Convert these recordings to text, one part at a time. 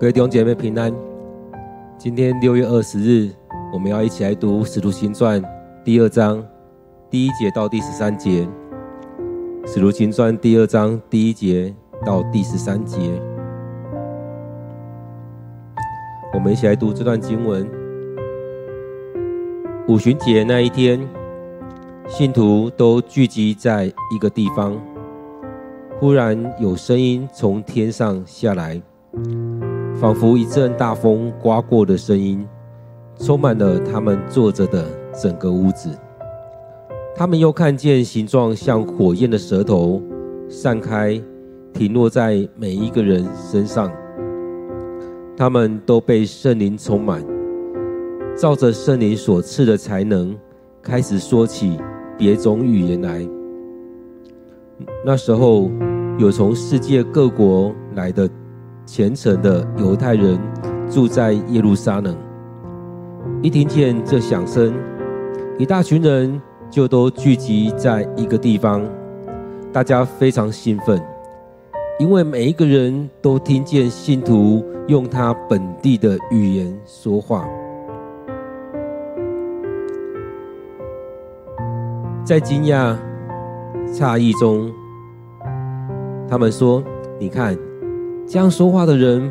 各位弟兄姐妹平安。今天六月二十日，我们要一起来读《使徒行传》第二章第一节到第十三节。《使徒行传》第二章第一节到第十三节，我们一起来读这段经文。五旬节那一天，信徒都聚集在一个地方。忽然有声音从天上下来。仿佛一阵大风刮过的声音，充满了他们坐着的整个屋子。他们又看见形状像火焰的舌头散开，停落在每一个人身上。他们都被圣灵充满，照着圣灵所赐的才能，开始说起别种语言来。那时候，有从世界各国来的。虔诚的犹太人住在耶路撒冷，一听见这响声，一大群人就都聚集在一个地方。大家非常兴奋，因为每一个人都听见信徒用他本地的语言说话。在惊讶、诧异中，他们说：“你看。”这样说话的人，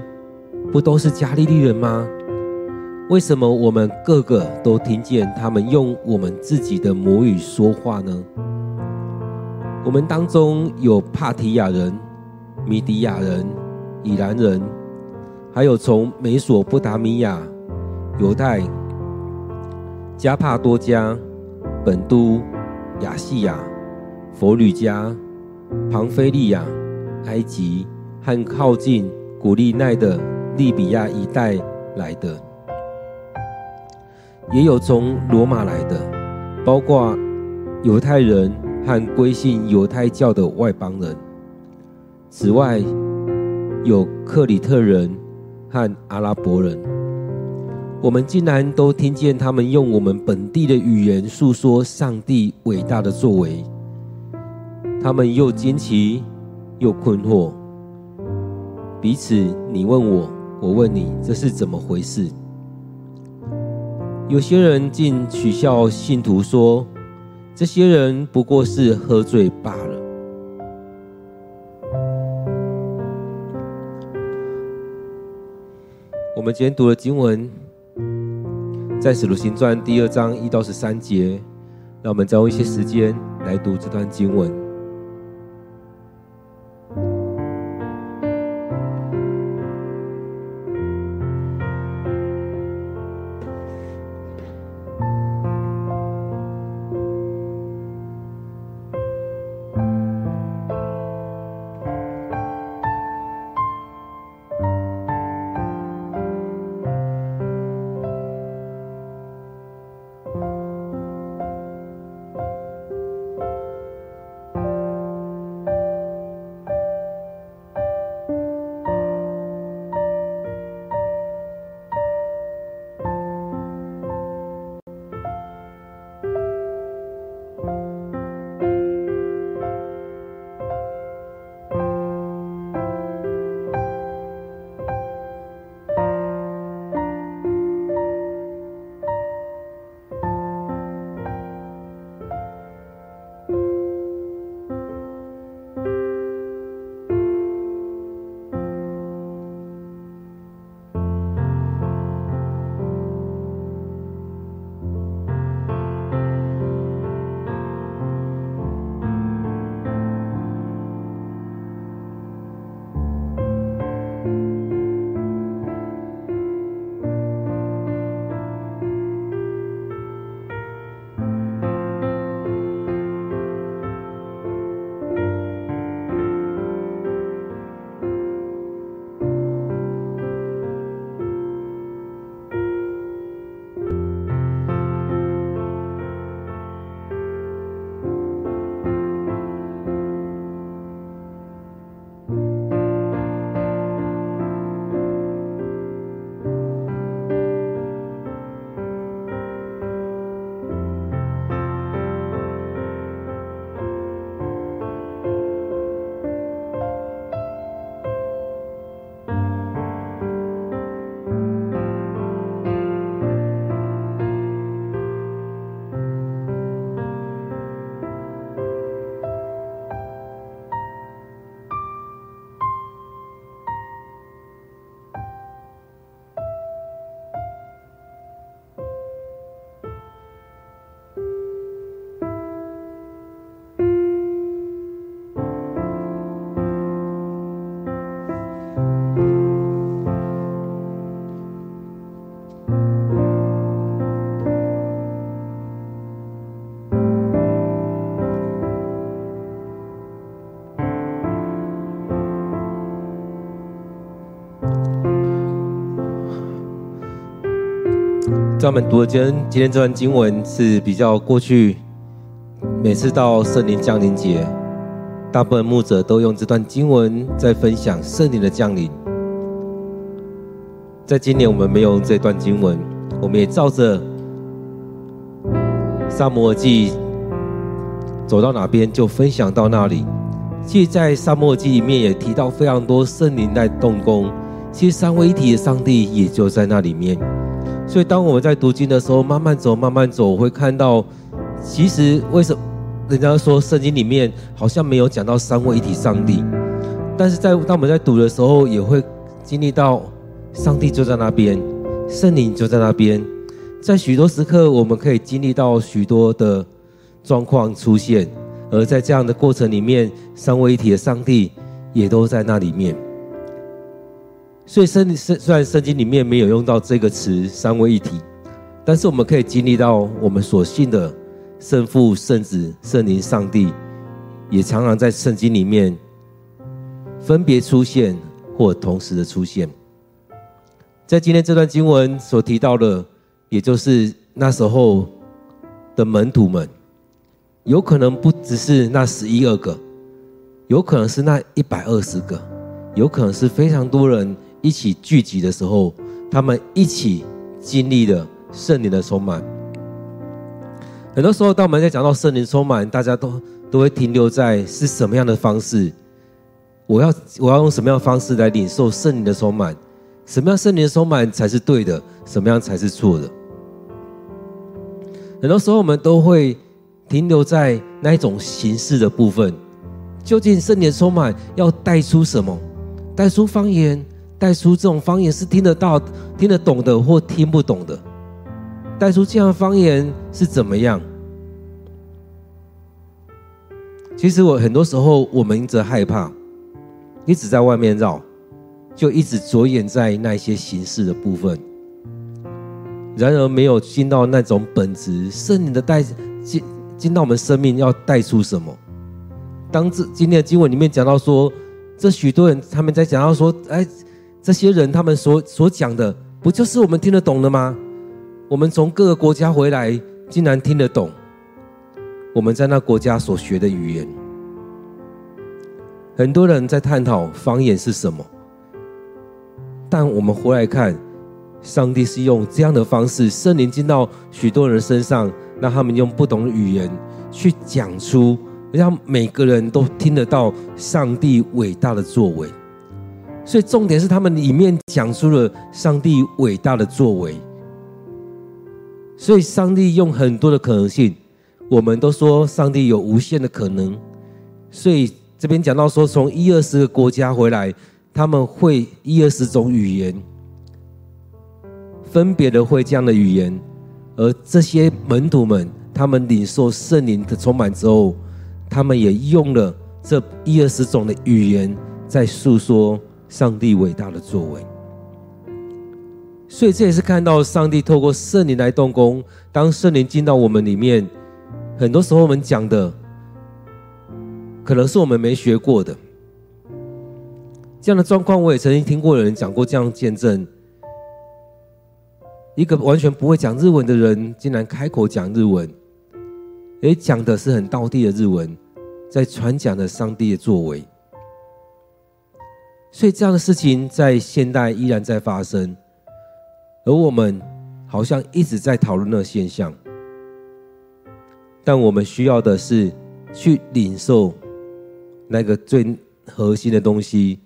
不都是加利利人吗？为什么我们个个都听见他们用我们自己的母语说话呢？我们当中有帕提亚人、米底亚人、以兰人，还有从美索不达米亚、犹太、加帕多加、本都、亚细亚、佛吕加、庞菲利亚、埃及。和靠近古利奈的利比亚一带来的，也有从罗马来的，包括犹太人和归信犹太教的外邦人。此外，有克里特人和阿拉伯人。我们竟然都听见他们用我们本地的语言诉说上帝伟大的作为。他们又惊奇又困惑。彼此，你问我，我问你，这是怎么回事？有些人竟取笑信徒说：“这些人不过是喝醉罢了。”我们今天读的经文，在《使徒行传》第二章一到十三节。让我们再用一些时间来读这段经文。专门读的今天今天这段经文是比较过去，每次到圣灵降临节，大部分牧者都用这段经文在分享圣灵的降临。在今年我们没有用这段经文，我们也照着撒摩尔记走到哪边就分享到那里。其实，在撒摩尔记里面也提到非常多圣灵在动工，其实三位一体的上帝也就在那里面。所以，当我们在读经的时候，慢慢走，慢慢走，我会看到，其实为什么人家说圣经里面好像没有讲到三位一体上帝，但是在当我们在读的时候，也会经历到上帝就在那边，圣灵就在那边，在许多时刻，我们可以经历到许多的状况出现，而在这样的过程里面，三位一体的上帝也都在那里面。所以圣圣虽然圣经里面没有用到这个词“三位一体”，但是我们可以经历到我们所信的圣父、圣子、圣灵、上帝，也常常在圣经里面分别出现或同时的出现。在今天这段经文所提到的，也就是那时候的门徒们，有可能不只是那十一二个，有可能是那一百二十个，有可能是非常多人。一起聚集的时候，他们一起经历了圣灵的充满。很多时候，当我们在讲到圣灵充满，大家都都会停留在是什么样的方式？我要我要用什么样的方式来领受圣灵的充满？什么样圣灵的充满才是对的？什么样才是错的？很多时候，我们都会停留在那一种形式的部分。究竟圣灵充满要带出什么？带出方言？带出这种方言是听得到、听得懂的，或听不懂的。带出这样的方言是怎么样？其实我很多时候，我们则害怕，一直在外面绕，就一直着眼在那些形式的部分，然而没有进到那种本质。圣灵的带进进到我们生命，要带出什么？当这今天的经文里面讲到说，这许多人他们在讲到说，哎。这些人他们所所讲的，不就是我们听得懂的吗？我们从各个国家回来，竟然听得懂我们在那国家所学的语言。很多人在探讨方言是什么，但我们回来看，上帝是用这样的方式，圣灵进到许多人身上，让他们用不同的语言去讲出，让每个人都听得到上帝伟大的作为。所以重点是他们里面讲出了上帝伟大的作为。所以上帝用很多的可能性，我们都说上帝有无限的可能。所以这边讲到说，从一二十个国家回来，他们会一二十种语言，分别的会这样的语言。而这些门徒们，他们领受圣灵的充满之后，他们也用了这一二十种的语言在诉说。上帝伟大的作为，所以这也是看到上帝透过圣灵来动工。当圣灵进到我们里面，很多时候我们讲的，可能是我们没学过的。这样的状况，我也曾经听过有人讲过这样见证：一个完全不会讲日文的人，竟然开口讲日文，而讲的是很道地的日文，在传讲的上帝的作为。所以这样的事情在现代依然在发生，而我们好像一直在讨论那个现象，但我们需要的是去领受那个最核心的东西，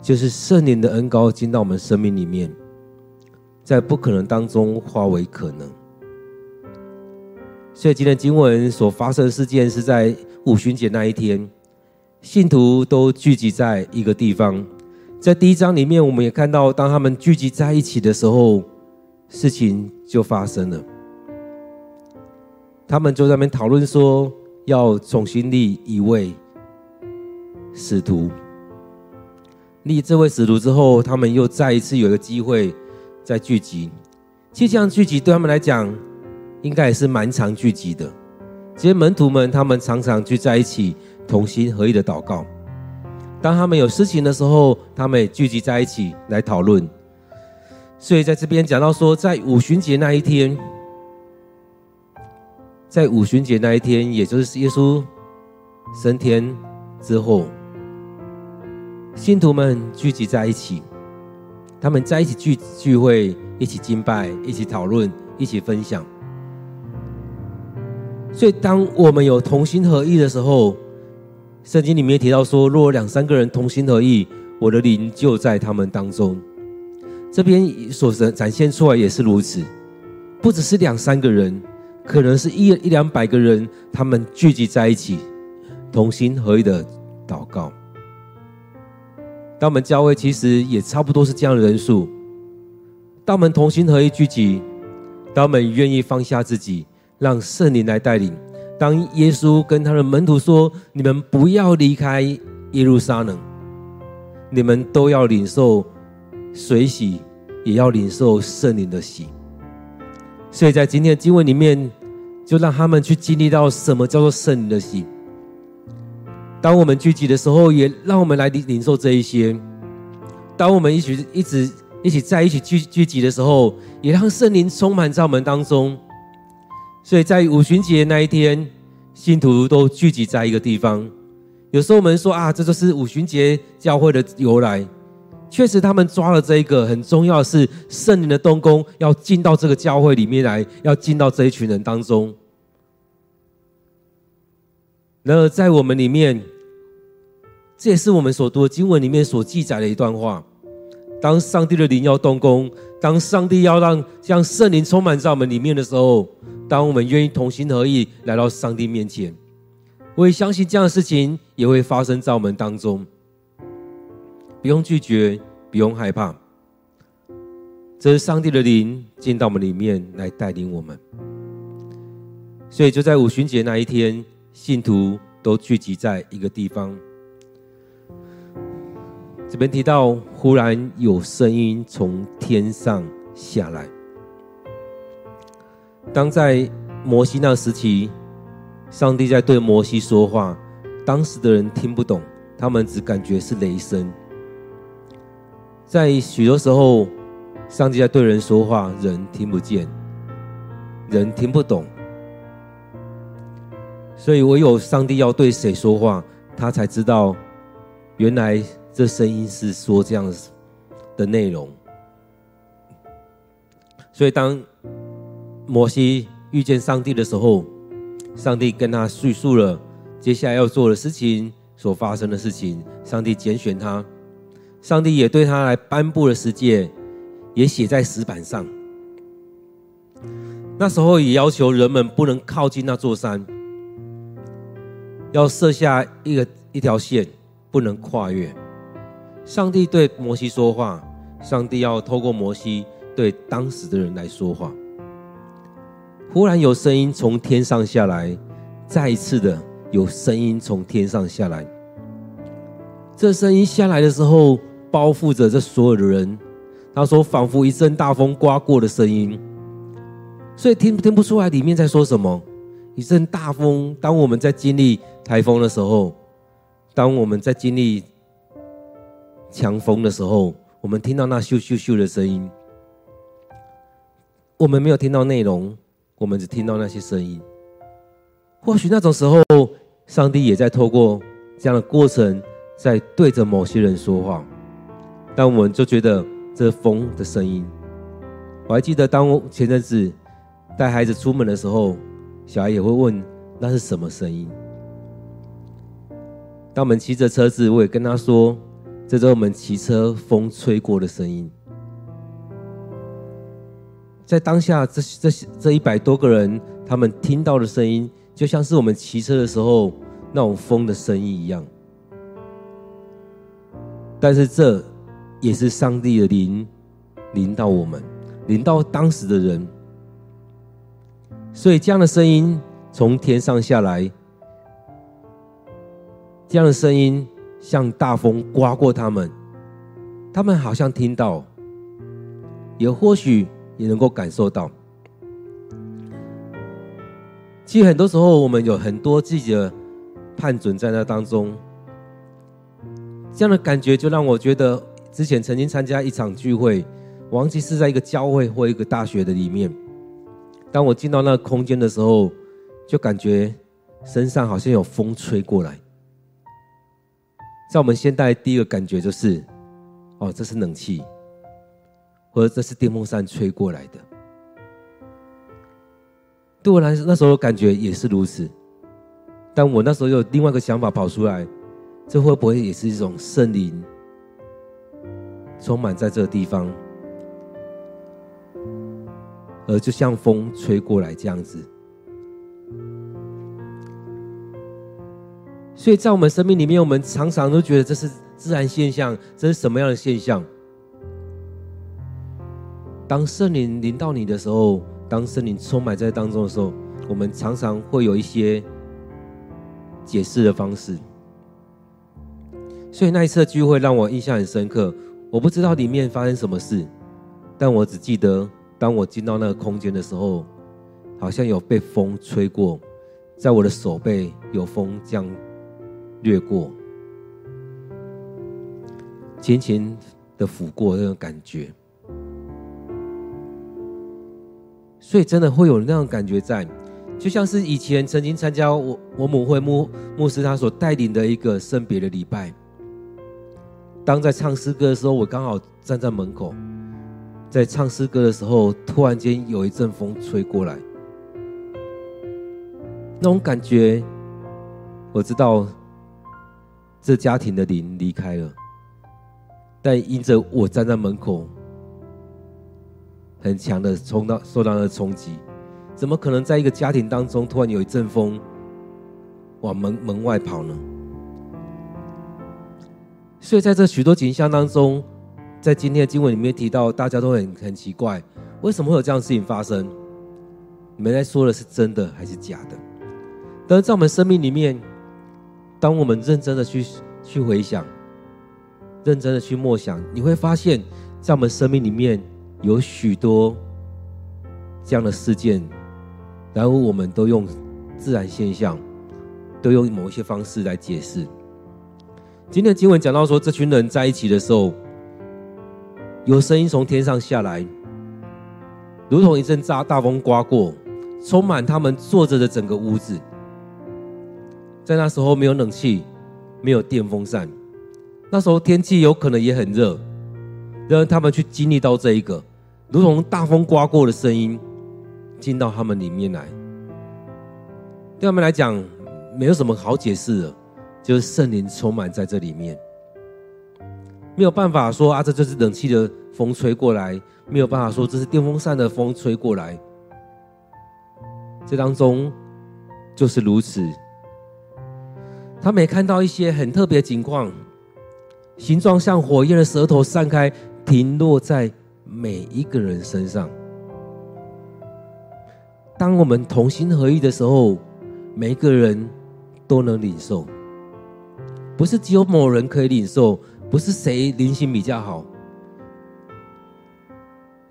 就是圣灵的恩膏进到我们生命里面，在不可能当中化为可能。所以今天经文所发生的事件是在五旬节那一天。信徒都聚集在一个地方，在第一章里面，我们也看到，当他们聚集在一起的时候，事情就发生了。他们就在那边讨论说，要重新立一位使徒。立这位使徒之后，他们又再一次有一个机会再聚集。其实这样聚集对他们来讲，应该也是蛮常聚集的。这些门徒们，他们常常聚在一起。同心合意的祷告。当他们有事情的时候，他们也聚集在一起来讨论。所以在这边讲到说，在五旬节那一天，在五旬节那一天，也就是耶稣升天之后，信徒们聚集在一起，他们在一起聚聚会，一起敬拜，一起讨论，一起分享。所以，当我们有同心合意的时候，圣经里面提到说，若两三个人同心合意，我的灵就在他们当中。这边所展展现出来也是如此，不只是两三个人，可能是一一两百个人，他们聚集在一起，同心合意的祷告。当我们教会其实也差不多是这样的人数，当我们同心合意聚集，当我们愿意放下自己，让圣灵来带领。当耶稣跟他的门徒说：“你们不要离开耶路撒冷，你们都要领受水洗，也要领受圣灵的洗。”所以在今天的经文里面，就让他们去经历到什么叫做圣灵的洗。当我们聚集的时候，也让我们来领领受这一些。当我们一起一直一起在一起聚聚集的时候，也让圣灵充满在我们当中。所以在五旬节那一天，信徒都聚集在一个地方。有时候我们说啊，这就是五旬节教会的由来。确实，他们抓了这一个很重要的是圣灵的动工，要进到这个教会里面来，要进到这一群人当中。然而，在我们里面，这也是我们所读的经文里面所记载的一段话。当上帝的灵要动工，当上帝要让将圣灵充满在我们里面的时候，当我们愿意同心合意来到上帝面前，我也相信这样的事情也会发生在我们当中。不用拒绝，不用害怕，这是上帝的灵进到我们里面来带领我们。所以就在五旬节那一天，信徒都聚集在一个地方。这边提到，忽然有声音从天上下来。当在摩西那时期，上帝在对摩西说话，当时的人听不懂，他们只感觉是雷声。在许多时候，上帝在对人说话，人听不见，人听不懂，所以唯有上帝要对谁说话，他才知道，原来。这声音是说这样的内容，所以当摩西遇见上帝的时候，上帝跟他叙述了接下来要做的事情，所发生的事情。上帝拣选他，上帝也对他来颁布了十诫，也写在石板上。那时候也要求人们不能靠近那座山，要设下一个一条线，不能跨越。上帝对摩西说话，上帝要透过摩西对当时的人来说话。忽然有声音从天上下来，再一次的有声音从天上下来。这声音下来的时候，包覆着这所有的人。他说，仿佛一阵大风刮过的声音，所以听听不出来里面在说什么。一阵大风，当我们在经历台风的时候，当我们在经历。强风的时候，我们听到那咻咻咻的声音，我们没有听到内容，我们只听到那些声音。或许那种时候，上帝也在透过这样的过程，在对着某些人说话，但我们就觉得这风的声音。我还记得，当我前阵子带孩子出门的时候，小孩也会问那是什么声音。当我们骑着车子，我也跟他说。这是我们骑车风吹过的声音，在当下这这这一百多个人，他们听到的声音，就像是我们骑车的时候那种风的声音一样。但是这也是上帝的灵临到我们，临到当时的人，所以这样的声音从天上下来，这样的声音。像大风刮过他们，他们好像听到，也或许也能够感受到。其实很多时候，我们有很多自己的判准在那当中。这样的感觉就让我觉得，之前曾经参加一场聚会，我忘记是在一个教会或一个大学的里面。当我进到那个空间的时候，就感觉身上好像有风吹过来。在我们现代，第一个感觉就是，哦，这是冷气，或者这是电风扇吹过来的。对我来说，那时候感觉也是如此。但我那时候有另外一个想法跑出来，这会不会也是一种圣灵充满在这个地方？而就像风吹过来这样子，所以在我们生命里面，我们常常都觉得这是自然现象，这是什么样的现象？当圣灵临到你的时候，当圣灵充满在当中的时候，我们常常会有一些解释的方式。所以那一次聚会让我印象很深刻。我不知道里面发生什么事，但我只记得。当我进到那个空间的时候，好像有被风吹过，在我的手背有风这样掠过，轻轻的抚过那种感觉，所以真的会有那种感觉在，就像是以前曾经参加我我母会牧牧师他所带领的一个圣别的礼拜，当在唱诗歌的时候，我刚好站在门口。在唱诗歌的时候，突然间有一阵风吹过来，那种感觉，我知道这家庭的灵离开了，但因着我站在门口，很强的冲到受到了冲击，怎么可能在一个家庭当中突然有一阵风往门门外跑呢？所以在这许多景象当中。在今天的经文里面提到，大家都很很奇怪，为什么会有这样的事情发生？你们在说的是真的还是假的？但是在我们生命里面，当我们认真的去去回想，认真的去默想，你会发现，在我们生命里面有许多这样的事件，然后我们都用自然现象，都用某一些方式来解释。今天的经文讲到说，这群人在一起的时候。有声音从天上下来，如同一阵大大风刮过，充满他们坐着的整个屋子。在那时候没有冷气，没有电风扇，那时候天气有可能也很热，让他们去经历到这一个，如同大风刮过的声音进到他们里面来。对他们来讲，没有什么好解释的，就是圣灵充满在这里面。没有办法说啊，这就是冷气的风吹过来；没有办法说这是电风扇的风吹过来。这当中就是如此。他们也看到一些很特别的情况，形状像火焰的舌头散开，停落在每一个人身上。当我们同心合意的时候，每一个人都能领受，不是只有某人可以领受。不是谁灵性比较好，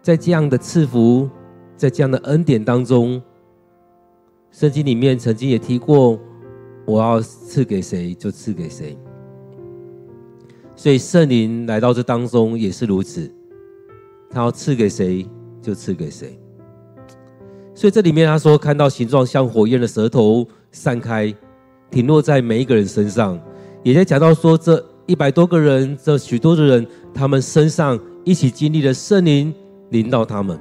在这样的赐福，在这样的恩典当中，圣经里面曾经也提过，我要赐给谁就赐给谁。所以圣灵来到这当中也是如此，他要赐给谁就赐给谁。所以这里面他说，看到形状像火焰的舌头散开，停落在每一个人身上，也在讲到说这。一百多个人，这许多的人，他们身上一起经历了圣灵临到他们。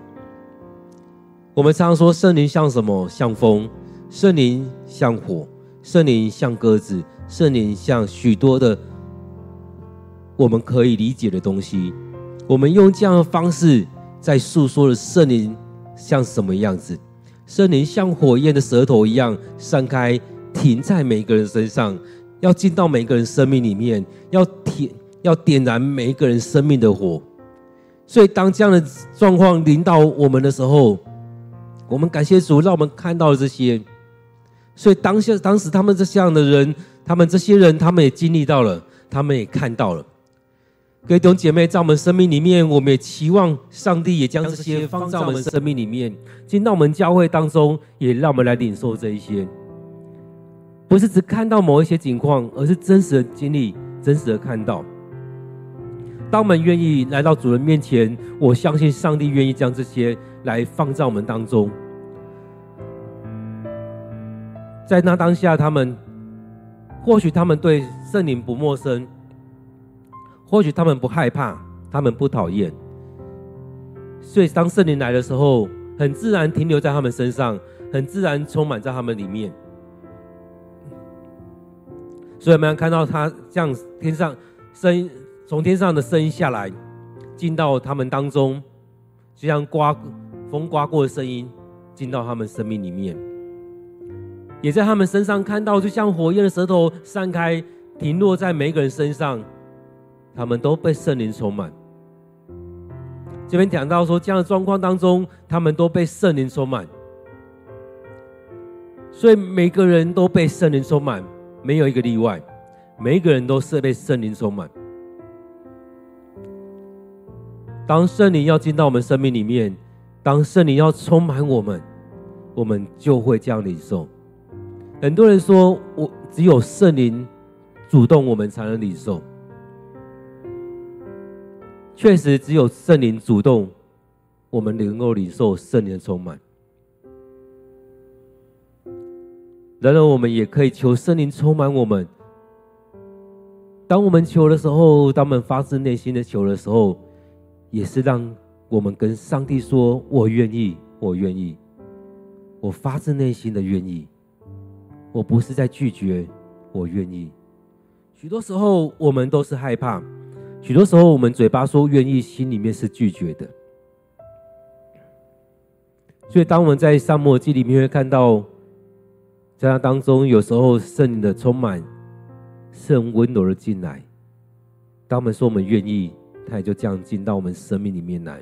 我们常常说圣灵像什么？像风，圣灵像火，圣灵像鸽子，圣灵像许多的我们可以理解的东西。我们用这样的方式在诉说了圣灵像什么样子？圣灵像火焰的舌头一样散开，停在每一个人身上。要进到每一个人生命里面，要点要点燃每一个人生命的火。所以，当这样的状况临到我们的时候，我们感谢主，让我们看到了这些。所以，当下当时他们这样的人，他们这些人，他们也经历到了，他们也看到了。各位弟兄姐妹，在我们生命里面，我们也期望上帝也将这些放在我们生命里面，进到我们教会当中，也让我们来领受这一些。不是只看到某一些景况，而是真实的经历，真实的看到。当我们愿意来到主人面前，我相信上帝愿意将这些来放在我们当中。在那当下，他们或许他们对圣灵不陌生，或许他们不害怕，他们不讨厌。所以当圣灵来的时候，很自然停留在他们身上，很自然充满在他们里面。所以我们看到他这样天上声音。从天上的声音下来，进到他们当中，就像刮风刮过的声音，进到他们生命里面，也在他们身上看到，就像火焰的舌头散开，停落在每一个人身上，他们都被圣灵充满。这边讲到说，这样的状况当中，他们都被圣灵充满，所以每个人都被圣灵充满，没有一个例外，每一个人都是被圣灵充满。当圣灵要进到我们生命里面，当圣灵要充满我们，我们就会这样领受。很多人说，我只有圣灵主动，我们才能领受。确实，只有圣灵主动，我们能够领受圣灵的充满。然而，我们也可以求圣灵充满我们。当我们求的时候，当我们发自内心的求的时候，也是让我们跟上帝说：“我愿意，我愿意，我发自内心的愿意。我不是在拒绝，我愿意。”许多时候我们都是害怕，许多时候我们嘴巴说愿意，心里面是拒绝的。所以，当我们在撒母耳记里面会看到，在那当中，有时候圣灵的充满是很温柔的进来。当我们说我们愿意。他也就这样进到我们生命里面来。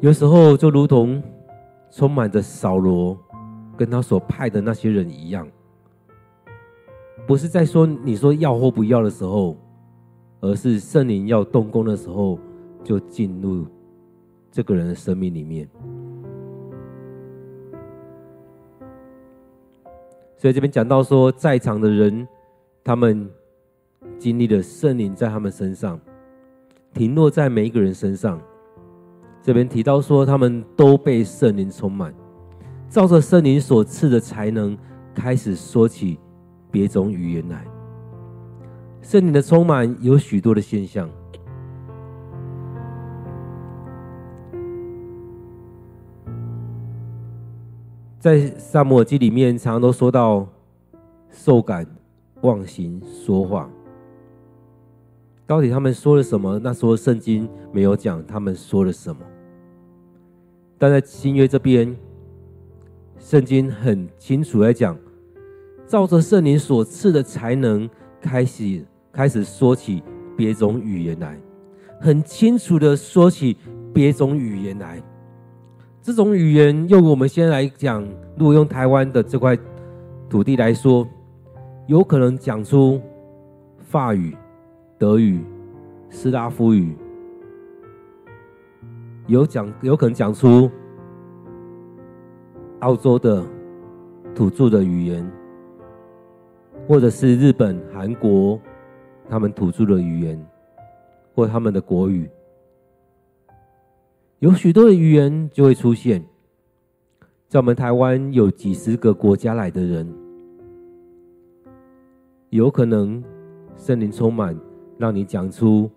有时候就如同充满着扫罗跟他所派的那些人一样，不是在说你说要或不要的时候，而是圣灵要动工的时候，就进入这个人的生命里面。所以这边讲到说，在场的人，他们。经历了圣灵在他们身上，停落在每一个人身上。这边提到说，他们都被圣灵充满，照着圣灵所赐的才能，开始说起别种语言来。圣灵的充满有许多的现象，在撒母耳记里面，常常都说到受感、忘形、说话。到底他们说了什么？那时候圣经没有讲他们说了什么，但在新约这边，圣经很清楚来讲，照着圣灵所赐的才能，开始开始说起别种语言来，很清楚的说起别种语言来。这种语言用我们先来讲，如果用台湾的这块土地来说，有可能讲出法语。德语、斯拉夫语，有讲有可能讲出澳洲的土著的语言，或者是日本、韩国他们土著的语言，或他们的国语，有许多的语言就会出现。在我们台湾有几十个国家来的人，有可能森林充满。让你讲出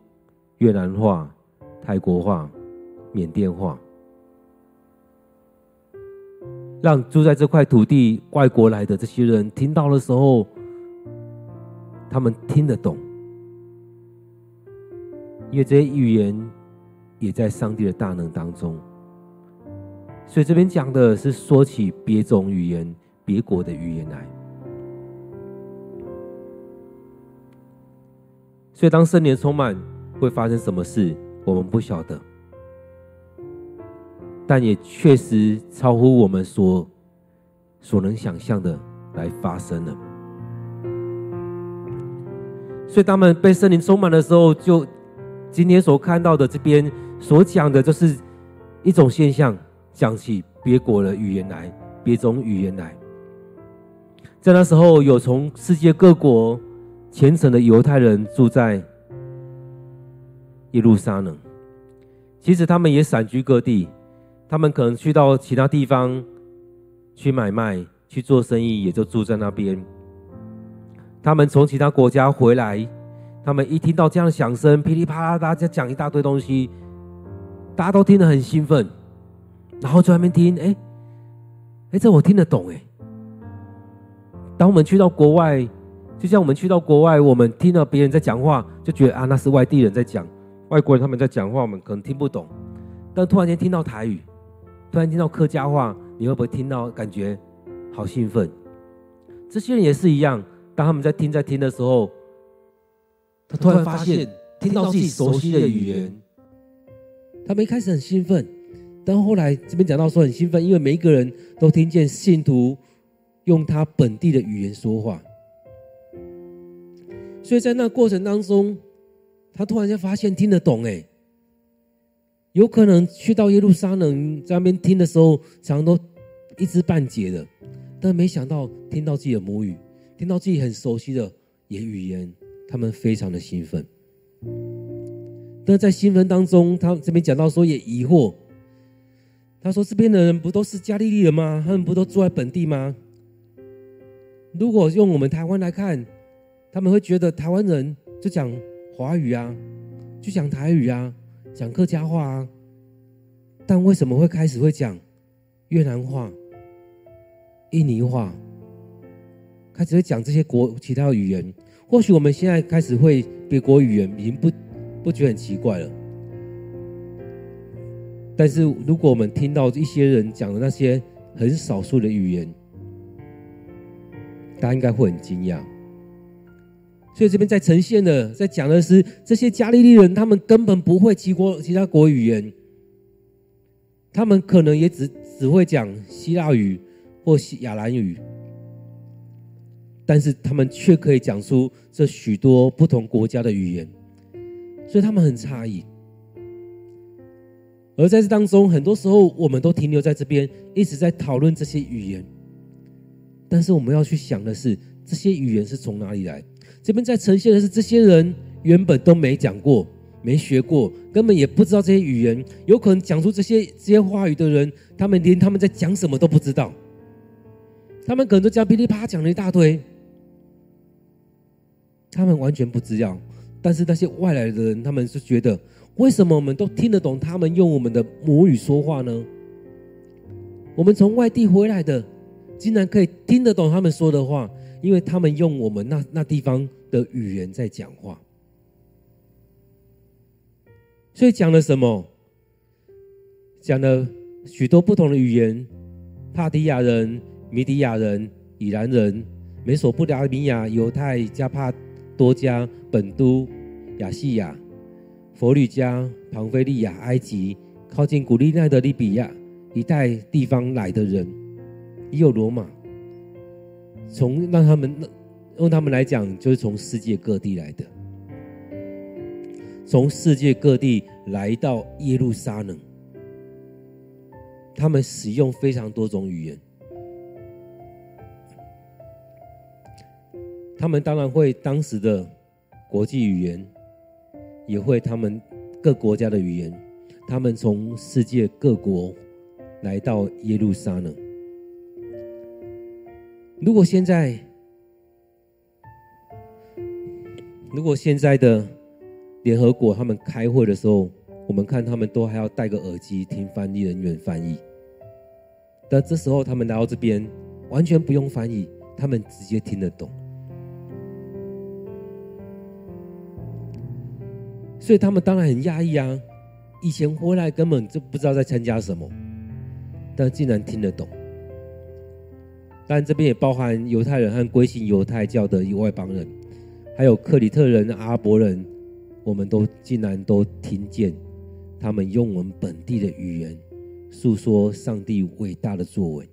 越南话、泰国话、缅甸话，让住在这块土地外国来的这些人听到的时候，他们听得懂，因为这些语言也在上帝的大能当中。所以这边讲的是说起别种语言、别国的语言来。所以，当圣灵充满，会发生什么事，我们不晓得，但也确实超乎我们所所能想象的来发生了。所以，他们被圣灵充满的时候，就今天所看到的这边所讲的，就是一种现象，讲起别国的语言来，别种语言来，在那时候，有从世界各国。虔诚的犹太人住在耶路撒冷。其实他们也散居各地，他们可能去到其他地方去买卖、去做生意，也就住在那边。他们从其他国家回来，他们一听到这样的响声，噼里啪啦，大家讲一大堆东西，大家都听得很兴奋，然后在那边听，哎，哎，这我听得懂，哎。当我们去到国外，就像我们去到国外，我们听到别人在讲话，就觉得啊，那是外地人在讲，外国人他们在讲话，我们可能听不懂。但突然间听到台语，突然听到客家话，你会不会听到感觉好兴奋？这些人也是一样。当他们在听在听的时候，他突然发现听到自己熟悉的语言，他们一开始很兴奋，但后来这边讲到说很兴奋，因为每一个人都听见信徒用他本地的语言说话，所以在那过程当中，他突然间发现听得懂哎，有可能去到耶路撒冷在那边听的时候，常常都一知半解的，但没想到听到自己的母语。听到自己很熟悉的言语言，他们非常的兴奋。但在兴奋当中，他这边讲到说也疑惑。他说：“这边的人不都是加利利人吗？他们不都住在本地吗？如果用我们台湾来看，他们会觉得台湾人就讲华语啊，就讲台语啊，讲客家话啊。但为什么会开始会讲越南话、印尼话？”开始会讲这些国其他语言，或许我们现在开始会别国语言，已经不不觉得很奇怪了。但是如果我们听到一些人讲的那些很少数的语言，大家应该会很惊讶。所以这边在呈现的，在讲的是这些加利利人，他们根本不会其国其他国语言，他们可能也只只会讲希腊语或西亚兰语。但是他们却可以讲出这许多不同国家的语言，所以他们很诧异。而在这当中，很多时候我们都停留在这边，一直在讨论这些语言。但是我们要去想的是，这些语言是从哪里来？这边在呈现的是，这些人原本都没讲过、没学过，根本也不知道这些语言。有可能讲出这些这些话语的人，他们连他们在讲什么都不知道。他们可能都这样噼里啪啦讲了一大堆。他们完全不知道，但是那些外来的人，他们是觉得，为什么我们都听得懂他们用我们的母语说话呢？我们从外地回来的，竟然可以听得懂他们说的话，因为他们用我们那那地方的语言在讲话。所以讲了什么？讲了许多不同的语言：帕提亚人、米底亚人、以兰人、美索不达米亚、犹太、加帕。多加、本都、亚细亚、佛吕加、庞菲利亚、埃及，靠近古利奈的利比亚一带地方来的人，也有罗马。从让他们用他们来讲，就是从世界各地来的，从世界各地来到耶路撒冷，他们使用非常多种语言。他们当然会当时的国际语言，也会他们各国家的语言。他们从世界各国来到耶路撒冷。如果现在，如果现在的联合国他们开会的时候，我们看他们都还要戴个耳机听翻译人员翻译。但这时候他们来到这边，完全不用翻译，他们直接听得懂。所以他们当然很讶异啊！以前回来根本就不知道在参加什么，但竟然听得懂。但这边也包含犹太人和归信犹太教的外邦人，还有克里特人、阿拉伯人，我们都竟然都听见他们用我们本地的语言诉说上帝伟大的作为。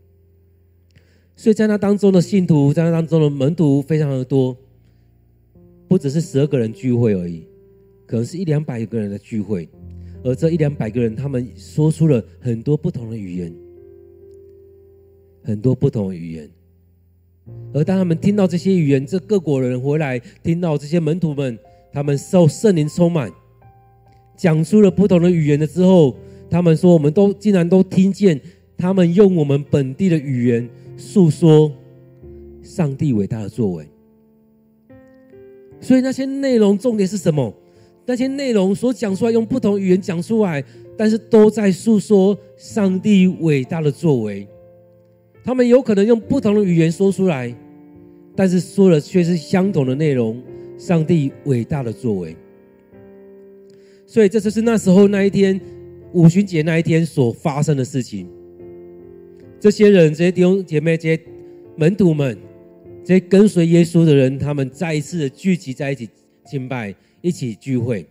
所以在那当中的信徒，在那当中的门徒非常的多，不只是十二个人聚会而已。可能是一两百个人的聚会，而这一两百个人，他们说出了很多不同的语言，很多不同的语言。而当他们听到这些语言，这各国人回来听到这些门徒们，他们受圣灵充满，讲出了不同的语言了之后，他们说，我们都竟然都听见他们用我们本地的语言诉说上帝伟大的作为。所以那些内容重点是什么？那些内容所讲出来，用不同语言讲出来，但是都在诉说上帝伟大的作为。他们有可能用不同的语言说出来，但是说的却是相同的内容：上帝伟大的作为。所以，这就是那时候那一天五旬节那一天所发生的事情。这些人、这些弟兄姐妹、这些门徒们、这些跟随耶稣的人，他们再一次聚集在一起敬拜。一起聚会，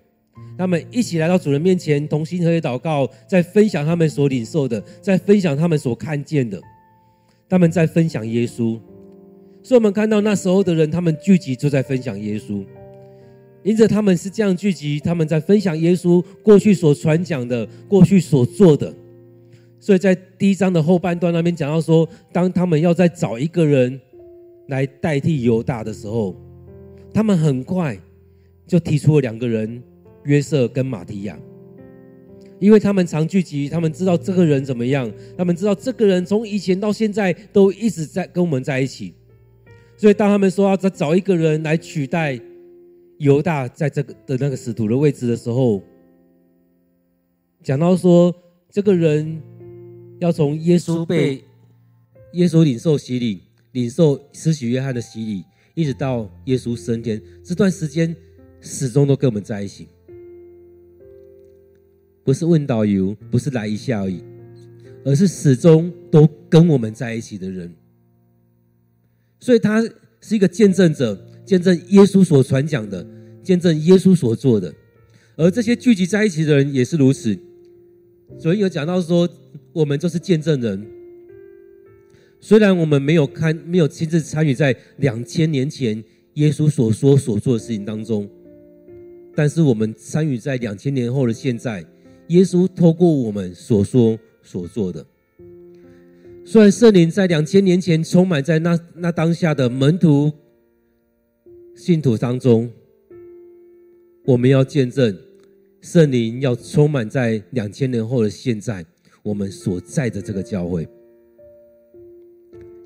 他们一起来到主人面前，同心合意祷告，在分享他们所领受的，在分享他们所看见的，他们在分享耶稣。所以，我们看到那时候的人，他们聚集就在分享耶稣。因着他们是这样聚集，他们在分享耶稣过去所传讲的，过去所做的。所以在第一章的后半段那边讲到说，当他们要再找一个人来代替犹大的时候，他们很快。就提出了两个人，约瑟跟马提亚，因为他们常聚集，他们知道这个人怎么样，他们知道这个人从以前到现在都一直在跟我们在一起，所以当他们说要再找一个人来取代犹大在这个的那个使徒的位置的时候，讲到说这个人要从耶稣被耶稣领受洗礼，领受施洗约翰的洗礼，一直到耶稣升天这段时间。始终都跟我们在一起，不是问导游，不是来一下而已，而是始终都跟我们在一起的人。所以他是一个见证者，见证耶稣所传讲的，见证耶稣所做的。而这些聚集在一起的人也是如此。所以有讲到说，我们就是见证人。虽然我们没有看，没有亲自参与在两千年前耶稣所说所做的事情当中。但是我们参与在两千年后的现在，耶稣透过我们所说所做的。虽然圣灵在两千年前充满在那那当下的门徒、信徒当中，我们要见证圣灵要充满在两千年后的现在，我们所在的这个教会，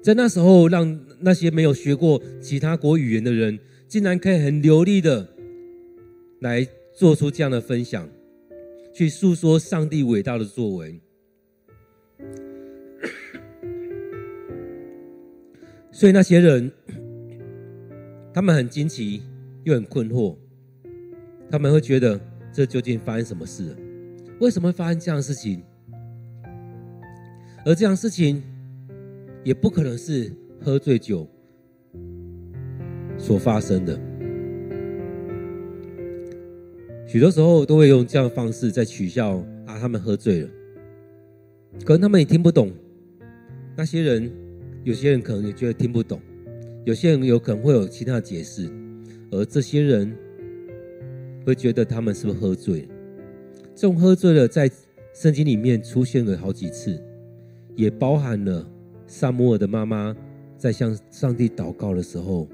在那时候，让那些没有学过其他国语言的人，竟然可以很流利的。来做出这样的分享，去诉说上帝伟大的作为。所以那些人，他们很惊奇，又很困惑，他们会觉得这究竟发生什么事了？为什么会发生这样的事情？而这样事情也不可能是喝醉酒所发生的。许多时候都会用这样的方式在取笑啊，他们喝醉了，可能他们也听不懂。那些人，有些人可能也觉得听不懂，有些人有可能会有其他的解释，而这些人会觉得他们是不是喝醉了？这种喝醉了，在圣经里面出现了好几次，也包含了撒母耳的妈妈在向上帝祷告的时候，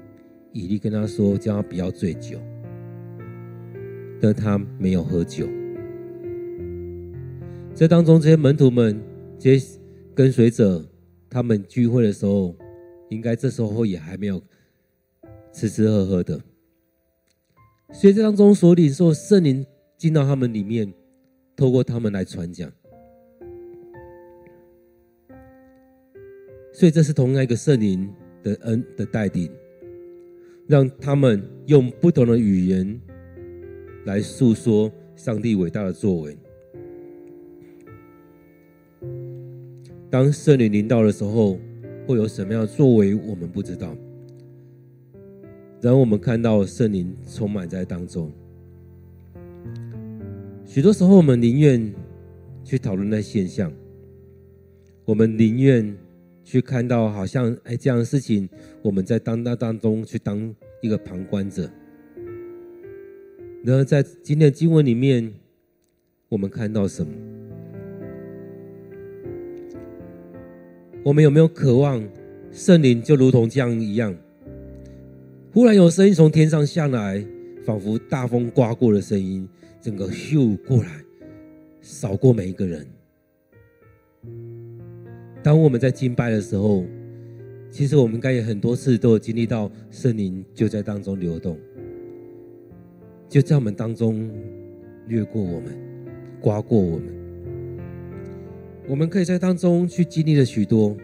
以利跟他说，叫他不要醉酒。但他没有喝酒。这当中，这些门徒们、这些跟随者，他们聚会的时候，应该这时候也还没有吃吃喝喝的。所以这当中所领受圣灵进到他们里面，透过他们来传讲。所以这是同样一个圣灵的恩的带领，让他们用不同的语言。来诉说上帝伟大的作为。当圣灵临到的时候，会有什么样的作为？我们不知道。然后我们看到圣灵充满在当中。许多时候，我们宁愿去讨论那现象，我们宁愿去看到好像哎这样的事情，我们在当当当中去当一个旁观者。然而，在今天的经文里面，我们看到什么？我们有没有渴望圣灵就如同这样一样？忽然有声音从天上下来，仿佛大风刮过的声音，整个咻过来，扫过每一个人。当我们在敬拜的时候，其实我们应该也很多次都有经历到圣灵就在当中流动，就在我们当中掠过我们，刮过我们。我们可以在当中去经历了许多，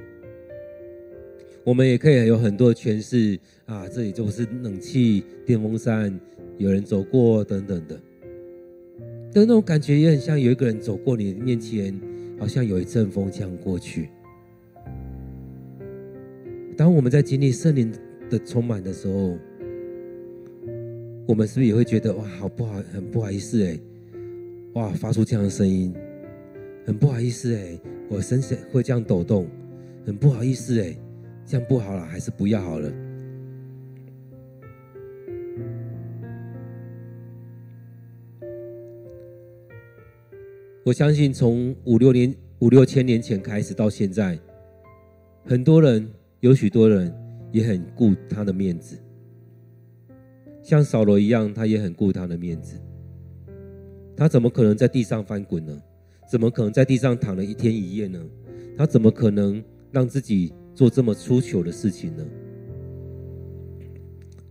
我们也可以有很多的诠释啊，这里就是冷气、电风扇。有人走过等等的，但那种感觉也很像有一个人走过你面前，好像有一阵风这样过去。当我们在经历圣灵的充满的时候，我们是不是也会觉得哇，好不好，很不好意思哎，哇，发出这样的声音，很不好意思哎，我身体会这样抖动，很不好意思哎，这样不好了，还是不要好了。我相信，从五六年、五六千年前开始到现在，很多人有许多人也很顾他的面子，像扫罗一样，他也很顾他的面子。他怎么可能在地上翻滚呢？怎么可能在地上躺了一天一夜呢？他怎么可能让自己做这么出糗的事情呢？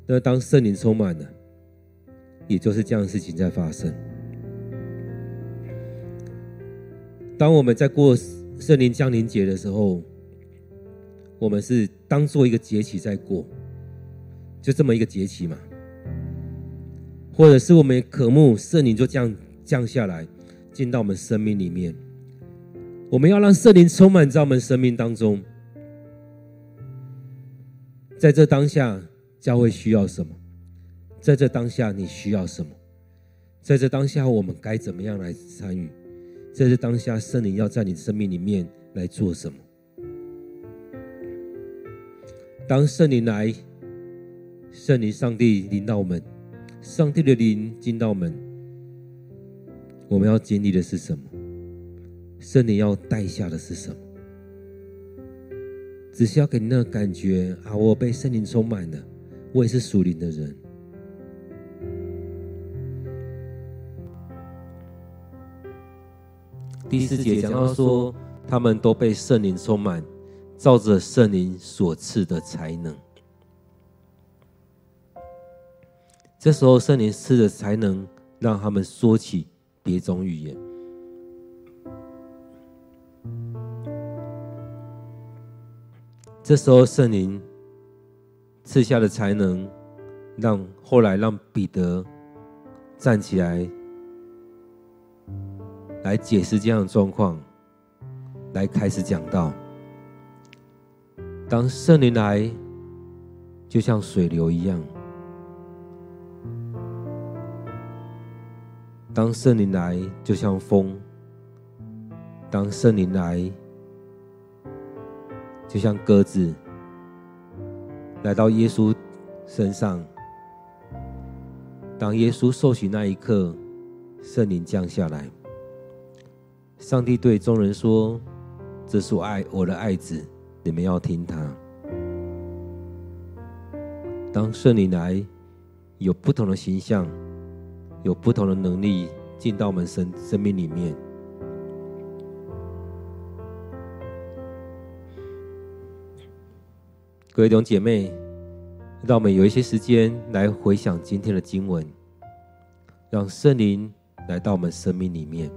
那当圣灵充满了，也就是这样的事情在发生。当我们在过圣灵降临节的时候，我们是当做一个节期在过，就这么一个节期嘛。或者是我们渴慕圣灵就这样降下来，进到我们生命里面。我们要让圣灵充满在我们生命当中。在这当下，教会需要什么？在这当下，你需要什么？在这当下，我们该怎么样来参与？在这当下，圣灵要在你生命里面来做什么？当圣灵来，圣灵上帝临到我们，上帝的灵进到门，我们要经历的是什么？圣灵要带下的是什么？只是要给你那个感觉啊！我被圣灵充满了，我也是属灵的人。第四节讲到说，他们都被圣灵充满，照着圣灵所赐的才能。这时候，圣灵赐的才能让他们说起别种语言。这时候，圣灵赐下的才能，让后来让彼得站起来。来解释这样的状况，来开始讲道。当圣灵来，就像水流一样；当圣灵来，就像风；当圣灵来，就像鸽子来到耶稣身上。当耶稣受洗那一刻，圣灵降下来。上帝对众人说：“这是我爱我的爱子，你们要听他。”当圣灵来，有不同的形象，有不同的能力进到我们生生命里面。各位弟兄姐妹，让我们有一些时间来回想今天的经文，让圣灵来到我们生命里面。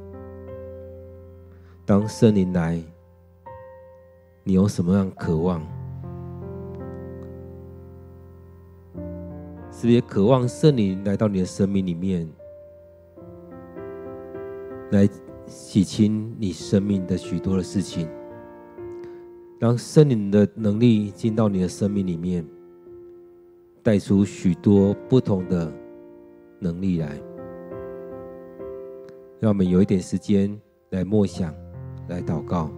当圣灵来，你有什么样渴望？是不是也渴望圣灵来到你的生命里面，来洗清你生命的许多的事情，让圣灵的能力进到你的生命里面，带出许多不同的能力来。让我们有一点时间来默想。来祷告。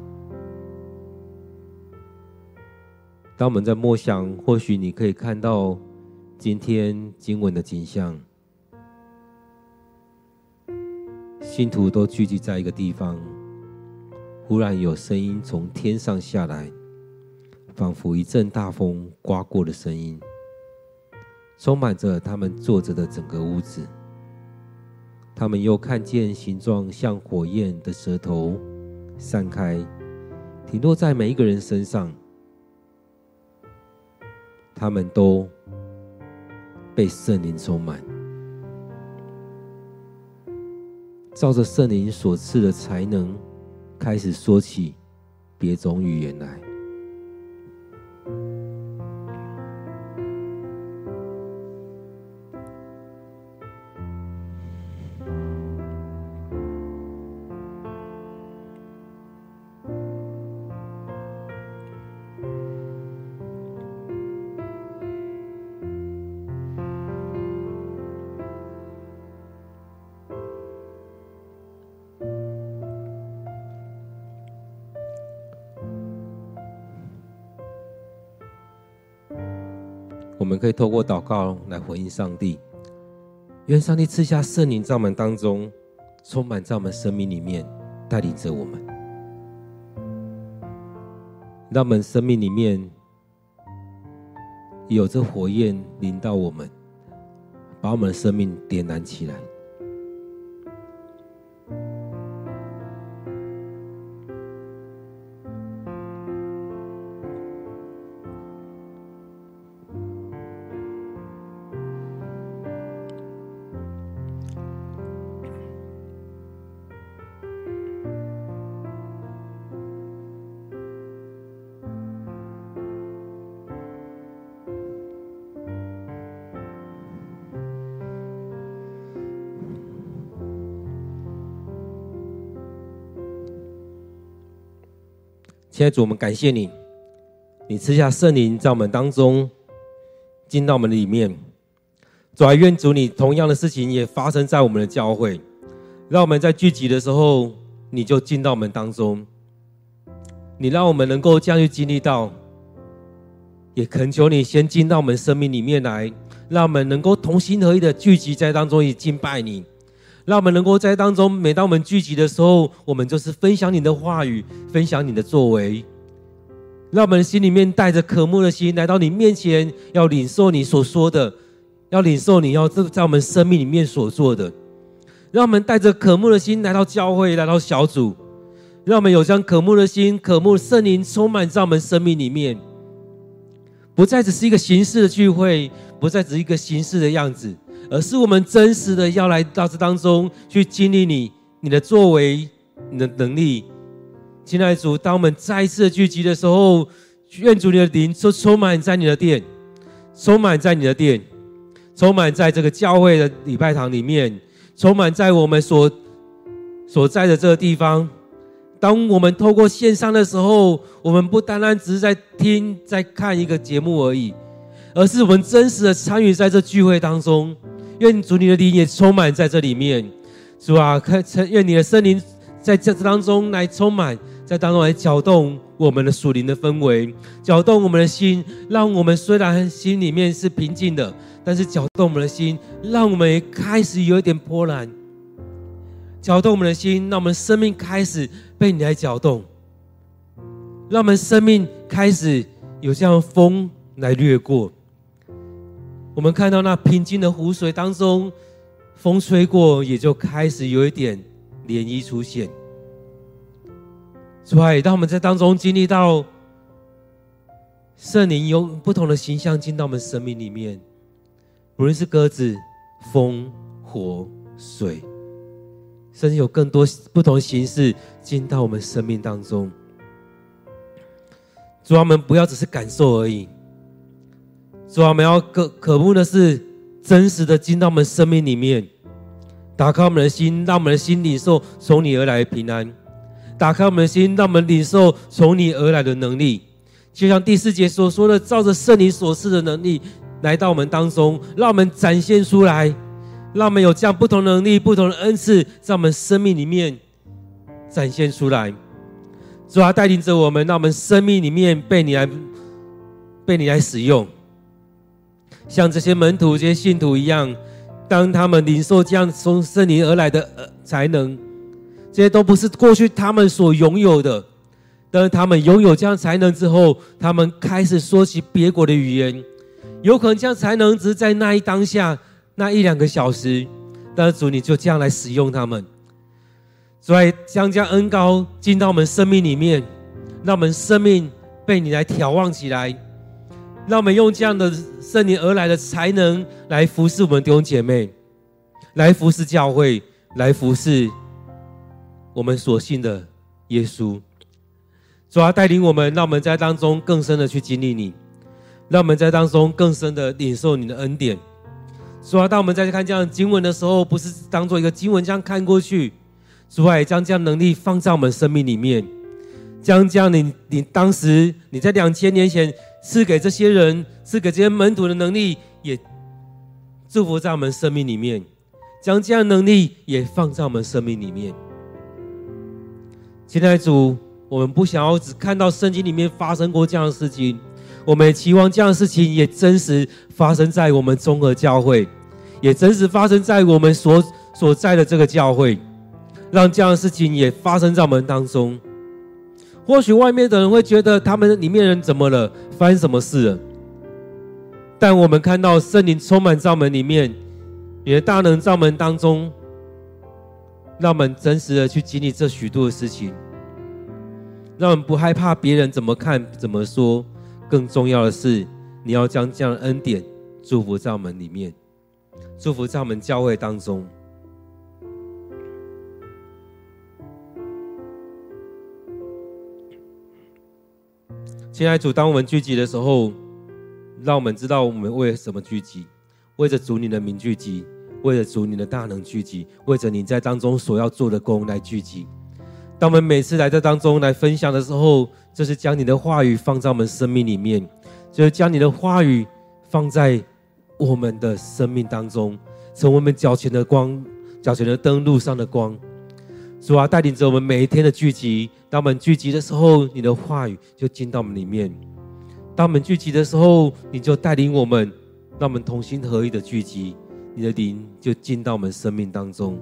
当我们在默想，或许你可以看到今天经文的景象。信徒都聚集在一个地方，忽然有声音从天上下来，仿佛一阵大风刮过的声音，充满着他们坐着的整个屋子。他们又看见形状像火焰的舌头散开，停落在每一个人身上。他们都被圣灵充满，照着圣灵所赐的才能，开始说起别种语言来。可以透过祷告来回应上帝，愿上帝赐下圣灵在我们当中，充满在我们生命里面，带领着我们，让我们生命里面有着火焰临到我们，把我们的生命点燃起来。亲爱的主，我们感谢你，你赐下圣灵在我们当中，进到我们里面。主啊，愿主你同样的事情也发生在我们的教会，让我们在聚集的时候，你就进到我们当中。你让我们能够这样去经历到，也恳求你先进到我们生命里面来，让我们能够同心合意的聚集在当中，以敬拜你。让我们能够在当中，每当我们聚集的时候，我们就是分享你的话语，分享你的作为。让我们心里面带着渴慕的心来到你面前，要领受你所说的，要领受你要在我们生命里面所做的。让我们带着渴慕的心来到教会，来到小组。让我们有这样渴慕的心，渴慕圣灵充满在我们生命里面，不再只是一个形式的聚会，不再只是一个形式的样子。而是我们真实的要来到这当中去经历你、你的作为、你的能力。亲爱的主，当我们再一次聚集的时候，愿主你的灵充充满在你的殿，充满在你的殿，充满在这个教会的礼拜堂里面，充满在我们所所在的这个地方。当我们透过线上的时候，我们不单单只是在听、在看一个节目而已，而是我们真实的参与在这聚会当中。愿主你的灵也充满在这里面，主啊，愿你的圣灵在这当中来充满，在当中来搅动我们的属灵的氛围，搅动我们的心，让我们虽然心里面是平静的，但是搅动我们的心，让我们也开始有一点波澜，搅动我们的心，让我们生命开始被你来搅动，让我们生命开始有这样风来掠过。我们看到那平静的湖水当中，风吹过，也就开始有一点涟漪出现。主啊，当我们在当中经历到圣灵用不同的形象进到我们生命里面，无论是鸽子、风、火、水，甚至有更多不同形式进到我们生命当中。主啊，我们不要只是感受而已。主啊，我们要可渴慕的是真实的进到我们生命里面，打开我们的心，让我们的心领受从你而来的平安；打开我们的心，让我们领受从你而来的能力。就像第四节所说的，照着圣灵所赐的能力来到我们当中，让我们展现出来，让我们有这样不同能力、不同的恩赐在我们生命里面展现出来。主啊，带领着我们，让我们生命里面被你来被你来使用。像这些门徒、这些信徒一样，当他们领受这样从圣灵而来的才能，这些都不是过去他们所拥有的。当他们拥有这样才能之后，他们开始说起别国的语言，有可能这样才能只是在那一当下那一两个小时，但是主你就这样来使用他们，所以将这样恩膏进到我们生命里面，让我们生命被你来眺望起来，让我们用这样的圣灵而来的才能来服侍我们弟兄姐妹，来服侍教会，来服侍我们所信的耶稣。主啊，带领我们，让我们在当中更深的去经历你，让我们在当中更深的领受你的恩典。主啊，当我们在看这样经文的时候，不是当做一个经文这样看过去，主啊，将这样能力放在我们生命里面，将这样你你当时你在两千年前赐给这些人、赐给这些门徒的能力，也祝福在我们生命里面，将这样的能力也放在我们生命里面。现在主。我们不想要只看到圣经里面发生过这样的事情，我们也期望这样的事情也真实发生在我们中和教会，也真实发生在我们所所在的这个教会，让这样的事情也发生在我们当中。或许外面的人会觉得他们里面人怎么了，发生什么事了？但我们看到圣灵充满在我们里面，你的大能在我们当中，让我们真实的去经历这许多的事情。让我们不害怕别人怎么看、怎么说，更重要的是，你要将这样的恩典祝福在我们里面，祝福在我们教会当中。亲爱主，当我们聚集的时候，让我们知道我们为什么聚集，为着主你的名聚集，为了主你的大能聚集，为着你在当中所要做的工来聚集。当我们每次来这当中来分享的时候，就是将你的话语放在我们生命里面，就是将你的话语放在我们的生命当中，成为我们脚前的光，脚前的灯，路上的光。主啊，带领着我们每一天的聚集。当我们聚集的时候，你的话语就进到我们里面；当我们聚集的时候，你就带领我们，让我们同心合一的聚集，你的灵就进到我们生命当中。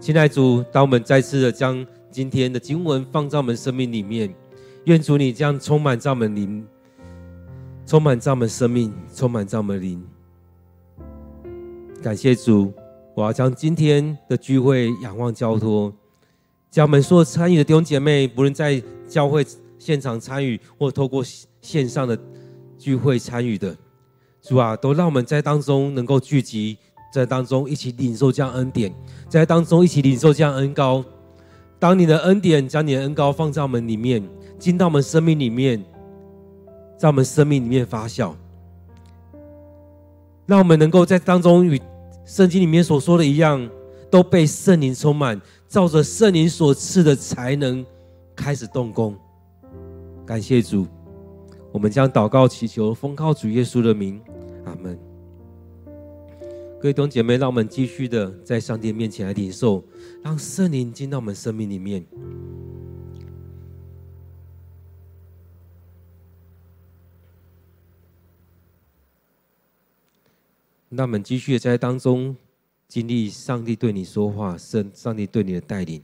亲爱主，当我们再次的将今天的经文放在我们生命里面，愿主你这样充满在我们灵，充满在我们生命，充满在我们灵。感谢主，我要将今天的聚会仰望交托，将我们所有参与的弟兄姐妹，不论在教会现场参与，或透过线上的聚会参与的，主啊，都让我们在当中能够聚集。在当中一起领受这样恩典，在当中一起领受这样恩膏。当你的恩典将你的恩膏放在我们里面，进到我们生命里面，在我们生命里面发酵，让我们能够在当中与圣经里面所说的一样，都被圣灵充满，照着圣灵所赐的才能开始动工。感谢主，我们将祷告祈求，奉靠主耶稣的名，阿门。各位弟兄姐妹，让我们继续的在上帝面前来领受，让圣灵进到我们生命里面。那我们继续在当中经历上帝对你说话，圣上帝对你的带领，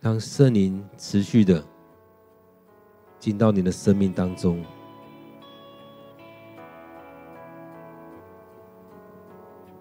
让圣灵持续的进到你的生命当中。